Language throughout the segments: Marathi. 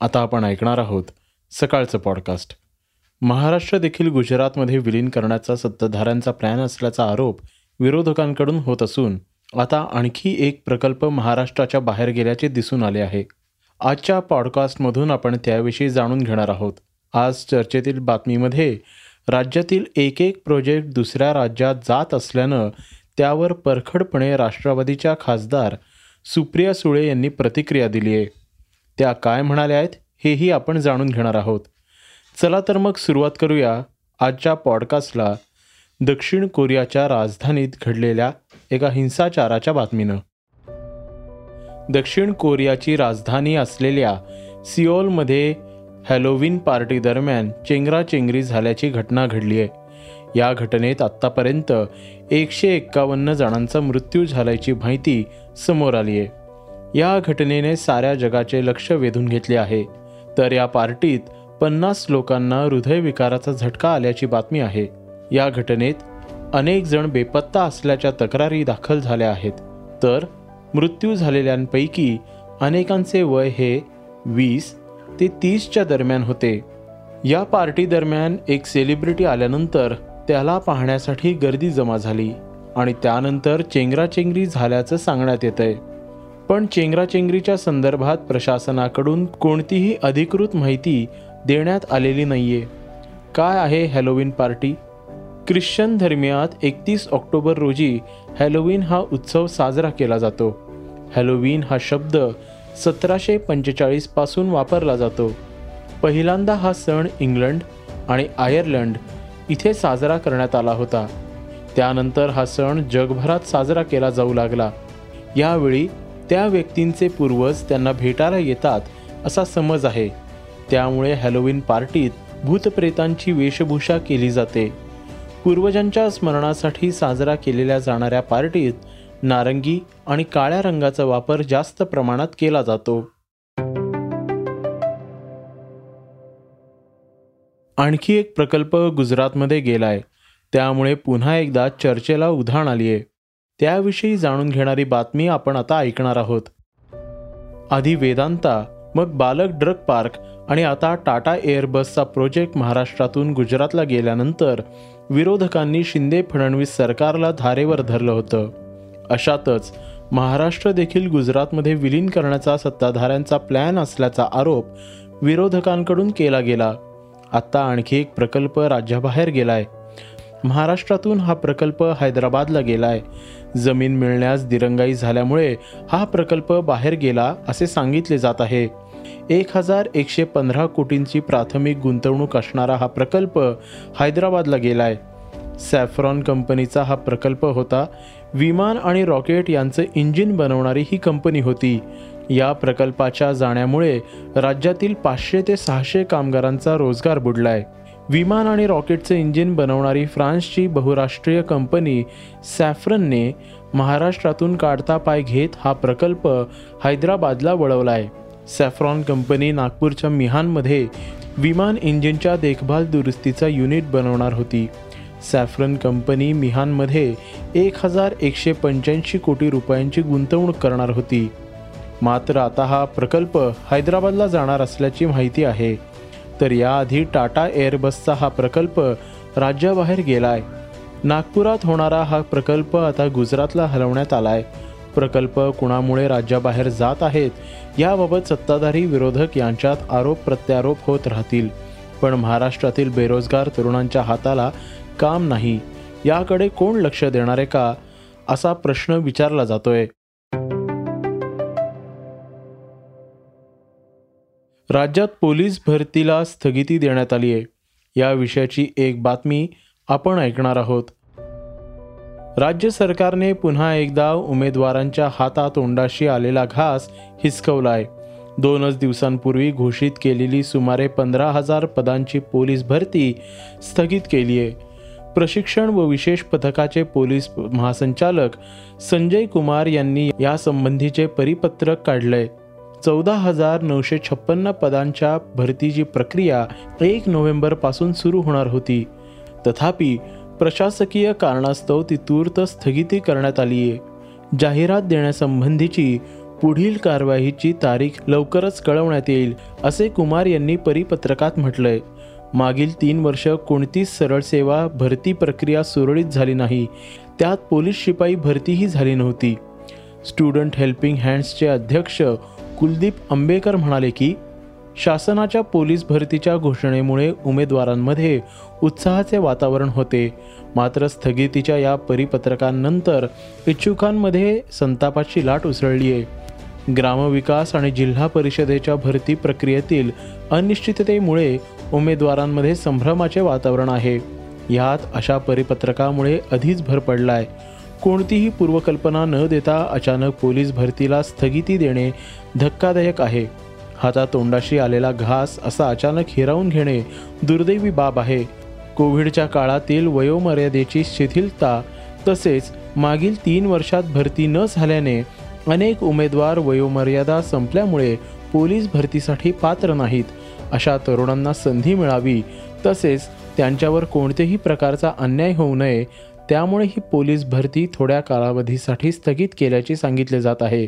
आता आपण ऐकणार आहोत सकाळचं पॉडकास्ट महाराष्ट्र देखील गुजरातमध्ये विलीन करण्याचा सत्ताधाऱ्यांचा प्लॅन असल्याचा आरोप विरोधकांकडून होत असून आता आणखी एक प्रकल्प महाराष्ट्राच्या बाहेर गेल्याचे दिसून आले आहे. आजच्या पॉडकास्टमधून आपण त्याविषयी जाणून घेणार आहोत. आज चर्चेतील बातमीमध्ये राज्यातील एक एक प्रोजेक्ट दुसऱ्या राज्यात जात असल्यानं त्यावर परखडपणे राष्ट्रवादीच्या खासदार सुप्रिया सुळे यांनी प्रतिक्रिया दिली आहे त्या काय म्हणाल्या आहेत हेही आपण जाणून घेणार आहोत. चला तर मग सुरुवात करूया आजच्या पॉडकास्टला. दक्षिण कोरियाच्या राजधानीत घडलेल्या एका हिंसाचाराच्या बातमीनं. दक्षिण कोरियाची राजधानी असलेल्या सिओलमध्ये हॅलोविन पार्टी दरम्यान चेंगराचेंगरी झाल्याची घटना घडली आहे या घटनेत आत्तापर्यंत एकशे एक्कावन्न जणांचा मृत्यू झाल्याची माहिती समोर आली आहे या घटनेने साऱ्या जगाचे लक्ष वेधून घेतले आहे. तर या पार्टीत पन्नास लोकांना हृदयविकाराचा झटका आल्याची बातमी आहे. या घटनेत अनेक जण बेपत्ता असल्याच्या तक्रारी दाखल झाल्या आहेत. तर मृत्यू झालेल्यांपैकी अनेकांचे वय हे वीस ते तीसच्या दरम्यान होते. या पार्टी दरम्यान एक सेलिब्रिटी आल्यानंतर त्याला पाहण्यासाठी गर्दी जमा झाली आणि त्यानंतर चेंगराचेंगरी झाल्याचं सांगण्यात येतंय. पण चेंगराचेंगरीच्या संदर्भात प्रशासनाकडून कोणतीही अधिकृत माहिती देण्यात आलेली नाहीये. काय आहे हॅलोविन पार्टी? ख्रिश्चन धर्मियात एकतीस ऑक्टोबर रोजी हॅलोविन हा उत्सव साजरा केला जातो. हॅलोविन हा शब्द सतराशे पंचेचाळीसपासून वापरला जातो. पहिल्यांदा हा सण इंग्लंड आणि आयर्लंड इथे साजरा करण्यात आला होता. त्यानंतर हा सण जगभरात साजरा केला जाऊ लागला. यावेळी त्या व्यक्तींचे पूर्वज त्यांना भेटायला येतात असा समज आहे. त्यामुळे हॅलोविन पार्टीत भूतप्रेतांची वेशभूषा केली जाते. पूर्वजांच्या स्मरणासाठी साजरा केलेल्या जाणाऱ्या पार्टीत नारंगी आणि काळ्या रंगाचा वापर जास्त प्रमाणात केला जातो. आणखी एक प्रकल्प गुजरातमध्ये गेलाय. त्यामुळे पुन्हा एकदा चर्चेला उधाण आली आहे त्याविषयी जाणून घेणारी बातमी आपण आता ऐकणार आहोत. आधी वेदांता मग बालक ड्रग पार्क आणि आता टाटा एअरबसचा प्रोजेक्ट महाराष्ट्रातून गुजरातला गेल्यानंतर विरोधकांनी शिंदे फडणवीस सरकारला धारेवर धरलं होतं. अशातच महाराष्ट्र देखील गुजरातमध्ये विलीन करण्याचा सत्ताधाऱ्यांचा प्लॅन असल्याचा आरोप विरोधकांकडून केला गेला. आत्ता आणखी एक प्रकल्प राज्याबाहेर गेलाय. महाराष्ट्रातून हा प्रकल्प हैदराबादला गेलाय. जमीन मिळण्यास दिरंगाई झाल्यामुळे हा प्रकल्प बाहेर गेला असे सांगितले जात आहे. एक हजार एकशे पंधरा कोटींची प्राथमिक गुंतवणूक असणारा हा प्रकल्प हैदराबादला गेलाय. सॅफ्रॉन कंपनीचा हा प्रकल्प होता. विमान आणि रॉकेट यांचं इंजिन बनवणारी ही कंपनी होती. या प्रकल्पाच्या जाण्यामुळे राज्यातील पाचशे ते सहाशे कामगारांचा रोजगार बुडलाय. विमान आणि रॉकेटचे इंजिन बनवणारी फ्रान्सची बहुराष्ट्रीय कंपनी सॅफ्रनने महाराष्ट्रातून काढता पाय घेत हा प्रकल्प हैदराबादला वळवला आहे सॅफ्रॉन कंपनी नागपूरच्या मिहानमध्ये विमान इंजिनच्या देखभाल दुरुस्तीचा युनिट बनवणार होती. सॅफ्रन कंपनी मिहानमध्ये एक हजार एकशे पंच्याऐंशी कोटी रुपयांची गुंतवणूक करणार होती. मात्र आता हा प्रकल्प हैदराबादला जाणार असल्याची माहिती आहे. तर याआधी टाटा एअरबसचा हा प्रकल्प राज्याबाहेर गेलाय. नागपुरात होणारा हा प्रकल्प आता गुजरातला हलवण्यात आलाय. प्रकल्प कुणामुळे राज्याबाहेर जात आहेत याबाबत सत्ताधारी विरोधक यांच्यात आरोप प्रत्यारोप होत राहतील. पण महाराष्ट्रातील बेरोजगार तरुणांच्या हाताला काम नाही. याकडे कोण लक्ष देणार आहे का? असा प्रश्न विचारला जातोय. राज्यात पोलीस भरतीला स्थगिती देण्यात आली आहे. या विषयाची एक बातमी आपण ऐकणार आहोत. राज्य सरकारने पुन्हा एकदा उमेदवारांच्या हातातोंडाशी आलेला घास हिसकवलाय दोनच दिवसांपूर्वी घोषित केलेली सुमारे पंधरा हजार पदांची पोलीस भरती स्थगित केली आहे. प्रशिक्षण व विशेष पथकाचे पोलीस महासंचालक संजय कुमार यांनी यासंबंधीचे परिपत्रक काढलंय. चौदा हजार नऊशे छप्पन्न पदांच्या भरतीची प्रक्रिया एक नोव्हेंबरपासून सुरू होणार होती. तथापि प्रशासकीय कारणास्तव ती तूर्त स्थगिती करण्यात आली आहे. जाहिरात देण्यासंबंधीची पुढील कारवाईची तारीख लवकरच कळवण्यात येईल असे कुमार यांनी परिपत्रकात म्हटलंय. मागील तीन वर्ष कोणतीच सरळ सेवा भरती प्रक्रिया सुरळीत झाली नाही त्यात पोलीस शिपाई भरतीही झाली नव्हती. स्टुडंट हेल्पिंग हँड्सचे अध्यक्ष कुलदीप आंबेकर म्हणाले की शासनाच्या पोलीस भरतीच्या घोषणेमुळे उमेदवारांमध्ये उत्साहाचे वातावरण होते. मात्र स्थगितीच्या या परिपत्रकांनंतर इच्छुकांमध्ये संतापाची लाट उसळली आहे ग्रामविकास आणि जिल्हा परिषदेच्या भरती प्रक्रियेतील अनिश्चिततेमुळे उमेदवारांमध्ये संभ्रमाचे वातावरण आहे. ह्यात अशा परिपत्रकामुळे आधीच भर पडलाय. कोणतीही पूर्वकल्पना न देता अचानक पोलीस भरतीला स्थगिती देणे धक्कादायक आहे. हातातोंडाशी आलेला घास असा अचानक हिरावून घेणे दुर्दैवी बाब आहे. कोविडच्या काळातील वयोमर्यादेची शिथिलता तसेच मागील तीन वर्षात भरती न झाल्याने अनेक उमेदवार वयोमर्यादा संपल्यामुळे पोलीस भरतीसाठी पात्र नाहीत. अशा तरुणांना संधी मिळावी तसेच त्यांच्यावर कोणत्याही प्रकारचा अन्याय होऊ नये त्यामुळे ही पोलीस भरती थोड्या कालावधीसाठी स्थगित केल्याचे सांगितले जात आहे.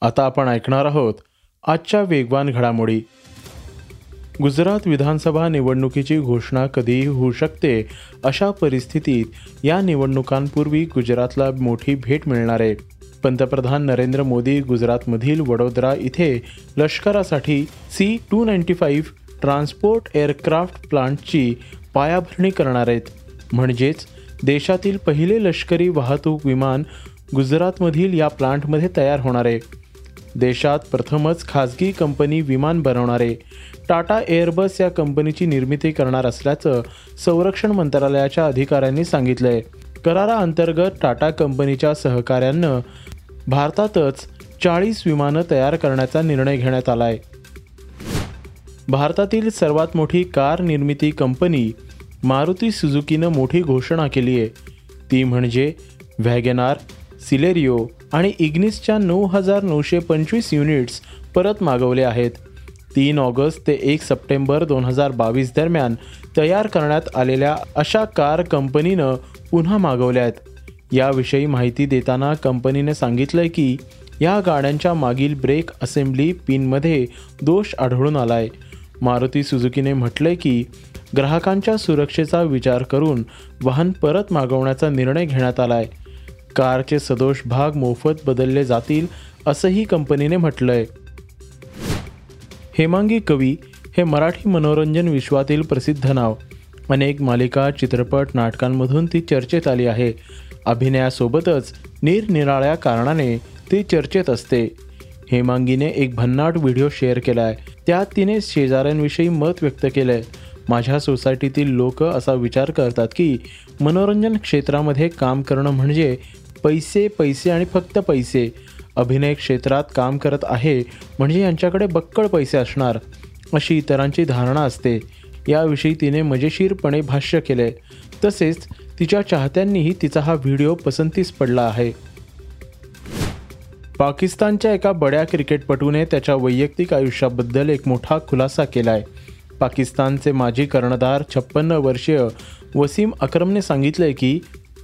आता आपण ऐकणार आहोत आजच्या वेगवान घडामोडी. गुजरात विधानसभा निवडणुकीची घोषणा कधीही होऊ शकते अशा परिस्थितीत या निवडणुकांपूर्वी गुजरातला मोठी भेट मिळणार आहे. पंतप्रधान नरेंद्र मोदी गुजरातमधील वडोदरा इथे लष्करासाठी C two ninety five transport aircraft प्लांटची पायाभरणी करणार आहेत. म्हणजेच देशातील पहिले लष्करी वाहतूक विमान गुजरातमधील या प्लांटमध्ये तयार होणार आहे. देशात प्रथमच खाजगी कंपनी विमान बनवणारे टाटा एअरबस या कंपनीची निर्मिती करणार असल्याचं संरक्षण मंत्रालयाच्या अधिकाऱ्यांनी सांगितलंय. कराराअंतर्गत टाटा कंपनीच्या सहकाऱ्यांना भारतातच चाळीस विमानं तयार करण्याचा निर्णय घेण्यात आला आहे भारतातील सर्वात मोठी कार निर्मिती कंपनी मारुती सुझुकीनं मोठी घोषणा केली आहे ती म्हणजे व्हॅगनार सिलेरिओ आणि इग्निसच्या नऊ हजार नऊशे पंचवीस युनिट्स परत मागवले आहेत. तीन ऑगस्ट ते एक सप्टेंबर दोन हजार बावीस दरम्यान तयार करण्यात आलेल्या अशा कार कंपनीनं पुन्हा मागवल्या आहेत. याविषयी माहिती देताना कंपनीने सांगितलंय की या गाड्यांच्या मागील ब्रेक असेंब्ली पिनमध्ये दोष आढळून आलाय. मारुती सुझुकीने म्हटलंय की ग्राहकांच्या सुरक्षेचा विचार करून वाहन परत मागवण्याचा निर्णय घेण्यात आलाय. कारचे सदोष भाग मोफत बदलले जातील असंही कंपनीने म्हटलंय. हेमांगी कवी हे मराठी मनोरंजन विश्वातील प्रसिद्ध नाव. अनेक मालिका चित्रपट नाटकांमधून ती चर्चेत आली आहे. अभिनयासोबतच निरनिराळ्या कारणाने ती चर्चेत असते. हेमांगीने एक भन्नाट व्हिडिओ शेअर केला आहे त्यात तिने शेजाऱ्यांविषयी मत व्यक्त केलं आहे माझ्या सोसायटीतील लोक असा विचार करतात की मनोरंजन क्षेत्रामध्ये काम करणं म्हणजे पैसे पैसे आणि फक्त पैसे. अभिनय क्षेत्रात काम करत आहे म्हणजे यांच्याकडे बक्कळ पैसे असणार अशी इतरांची धारणा असते. याविषयी तिने मजेशीरपणे भाष्य केले. तसेच तिच्या चाहत्यांनीही तिचा हा व्हिडिओ पसंतीस पडला आहे. पाकिस्तानच्या एका बड्या क्रिकेटपटूने त्याच्या वैयक्तिक आयुष्याबद्दल एक मोठा खुलासा केला आहे पाकिस्तानचे माजी कर्णधार छप्पन्न वर्षीय वसीम अक्रमने सांगितलंय की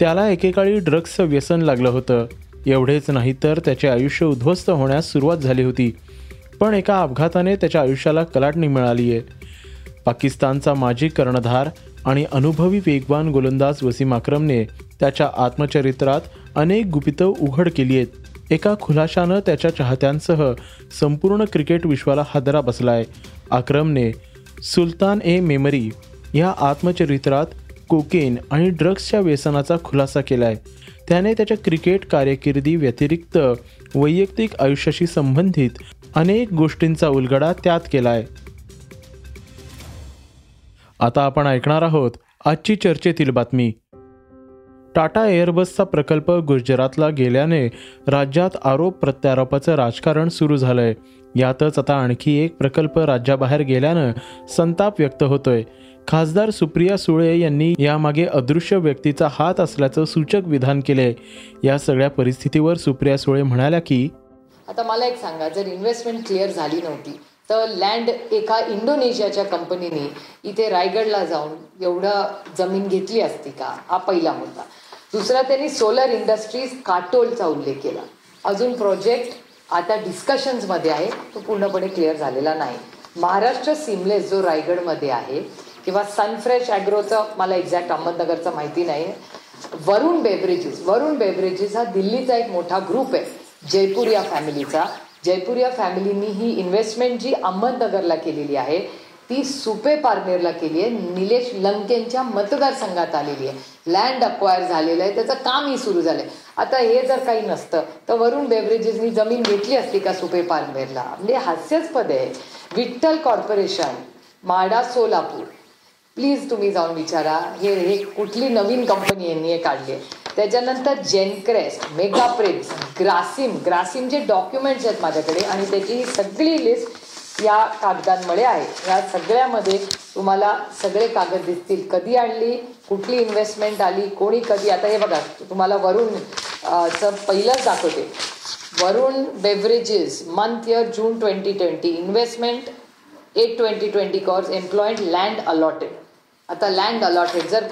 त्याला एकेकाळी ड्रग्सचं व्यसन लागलं होतं. एवढेच नाही तर त्याचे आयुष्य उद्ध्वस्त होण्यास सुरुवात झाली होती. पण एका अपघाताने त्याच्या आयुष्याला कलाटणी मिळाली आहे पाकिस्तानचा माजी कर्णधार आणि अनुभवी वेगवान गोलंदाज वसीम अक्रमने त्याच्या आत्मचरित्रात अनेक गुपितं उघड केली आहेत. एका खुलाशानं त्याच्या चाहत्यांसह संपूर्ण क्रिकेट विश्वाला हादरा बसलाय. अक्रमने सुलतान ए मेमरी या आत्मचरित्रात कोकेन आणि ड्रग्सच्या व्यसनाचा खुलासा केला आहे त्याने त्याच्या क्रिकेट कार्यकिर्दी व्यतिरिक्त वैयक्तिक आयुष्याशी संबंधित अनेक गोष्टींचा उलगडा त्यात केला आहे आता आपण ऐकणार आहोत आजची चर्चेतील बातमी. टाटा एअरबसचा प्रकल्प गुजरातला गेल्याने राज्यात आरोप प्रत्यारोपाचं राजकारण सुरू झालंय. यातच आता आणखी एक प्रकल्प राज्याबाहेर गेल्यानं संताप व्यक्त होतोय. खासदार सुप्रिया सुळे यांनी यामागे अदृश्य व्यक्तीचा हात असल्याचं सूचक विधान केले या सगळ्या परिस्थितीवर सुप्रिया सुळे म्हणाल्या की आता मला एक सांगा जर इन्व्हेस्टमेंट क्लिअर झाली नव्हती तर लँड एका इंडोनेशियाच्या कंपनीने इथे रायगडला जाऊन एवढं जमीन घेतली असती का? हा पहिला मुद्दा. दुसरा त्यांनी सोलर इंडस्ट्रीज काटोलचा उल्लेख केला. अजून प्रोजेक्ट आता डिस्कशन्समध्ये आहे तो पूर्णपणे क्लिअर झालेला नाही. महाराष्ट्र सिमलेस जो रायगडमध्ये आहे किंवा सनफ्रेश ॲग्रोचं मला एक्झॅक्ट अहमदनगरचं माहिती नाही. वरुण बेवरेजेस वरुण बेवरेजेस हा दिल्लीचा एक मोठा ग्रुप आहे जयपूर या फॅमिलीचा जयपूर या फॅमिलीनी ही इन्व्हेस्टमेंट जी अहमदनगरला केलेली आहे ती सुपे पारनेरला केली आहे. निलेश लंकेंच्या मतदारसंघात आलेली आहे. लँड अक्वायर झालेलं आहे. त्याचं कामही सुरू झालंय. आता हे जर काही नसतं तर वरुण बेवरेजेसनी जमीन घेतली असती का सुपे पारनेरला? म्हणजे हास्यास्पद आहे. Vitthal corporation Madha Solapur. Please तुम्ही जाऊन विचारा. हे हे कुठली नवीन कंपनी यांनी हे काढली आहे. त्याच्यानंतर जेनक्रेस्ट मेगाप्रिन्स ग्रासिम ग्रासिमचे डॉक्युमेंट्स आहेत माझ्याकडे आणि त्याची ही सगळी लिस्ट या कागदांमुळे आहे. या सगळ्यामध्ये तुम्हाला सगळे कागद दिसतील. कधी आणली कुठली इन्व्हेस्टमेंट आली कोणी कधी आता हे बघा तुम्हाला वरून चं पहिलंच दाखवते. Varun beverages month year June twenty twenty investment eight twenty twenty crores employed land allotted आता लँड अलॉटेड जर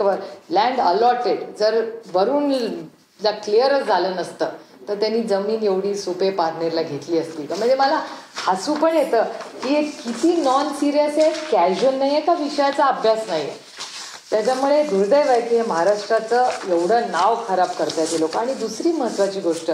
लँड अलॉटेड जर वरूनला क्लिअरच झालं नसतं तर त्यांनी जमीन एवढी सुपे पारनेरला घेतली असती. का म्हणजे मला हसू पण येतं की हे किती नॉन सिरियस आहे कॅज्युअल नाही आहे का विषयाचा अभ्यास नाही आहे त्याच्यामुळे दुर्दैव आहे की हे महाराष्ट्राचं एवढं नाव खराब करतायत ते लोक. आणि दुसरी महत्त्वाची गोष्ट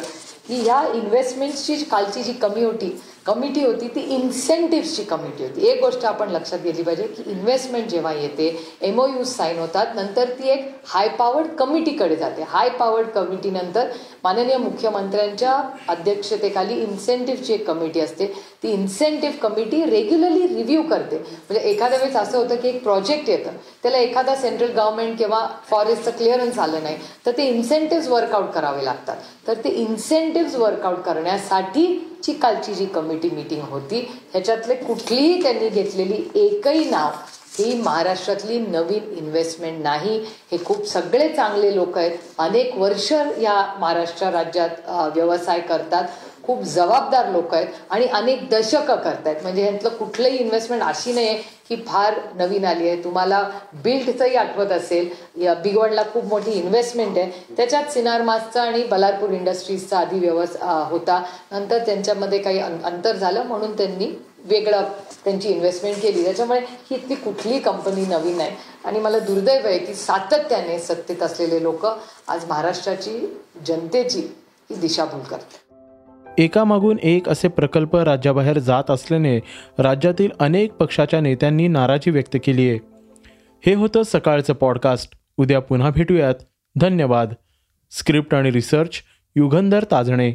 की ह्या इन्व्हेस्टमेंट्सची कालची जी कमी होती कमिटी होती ती इन्सेंटिव्सची कमिटी होती. एक गोष्ट आपण लक्षात घेतली पाहिजे की इन्व्हेस्टमेंट जेव्हा येते एम ओ यूज साईन होतात नंतर ती एक हाय पॉवर्ड कमिटीकडे जाते. हाय पॉवर्ड कमिटीनंतर माननीय मुख्यमंत्र्यांच्या अध्यक्षतेखाली इन्सेंटिव्हची एक कमिटी असते. ती इन्सेंटिव्ह कमिटी रेग्युलरली रिव्ह्यू करते. म्हणजे एखाद्या वेळेस असं होतं की एक प्रोजेक्ट येतं. त्याला एखादा सेंट्रल गव्हर्नमेंट किंवा फॉरेस्टचं क्लिअरन्स आलं नाही तर ते इन्सेंटिव्ह वर्कआउट करावे लागतात. तर ते इन्सेंटिव्ह वर्कआउट करण्यासाठी ची कालची जी कमिटी मीटिंग होती ह्याच्यातले कुठलीही त्यांनी घेतलेली एकही नाव ही महाराष्ट्रातली नवीन इन्व्हेस्टमेंट नाही. हे खूप सगळे चांगले लोक आहेत. अनेक वर्ष या महाराष्ट्र राज्यात व्यवसाय करतात. खूप जबाबदार लोक आहेत आणि अनेक दशकं करतायत. म्हणजे ह्यातलं कुठलंही इन्व्हेस्टमेंट अशी नाही आहे की फार नवीन आली आहे. तुम्हाला बिल्डचंही आठवत असेल. या बिगवडला खूप मोठी इन्व्हेस्टमेंट आहे. त्याच्यात सिनारमासचा आणि बलारपूर इंडस्ट्रीजचा आधी व्यवस होता. नंतर त्यांच्यामध्ये काही अंतर झालं. म्हणून त्यांनी वेगळं त्यांची इन्व्हेस्टमेंट केली. त्याच्यामुळे ही इथली कुठलीही कंपनी नवीन नाही. आणि मला दुर्दैव आहे की सातत्याने सत्तेत असलेले लोक आज महाराष्ट्राची जनतेची ही दिशाभूल करतात. एकामागून एक असे प्रकल्प राज्याबाहेर जात असल्याने राज्यातील अनेक पक्षाच्या नेत्यांनी नाराजी व्यक्त केली आहे. हे होतं सकाळचं पॉडकास्ट. उद्या पुन्हा भेटूयात. धन्यवाद. स्क्रिप्ट आणि रिसर्च युगंधर ताजणे.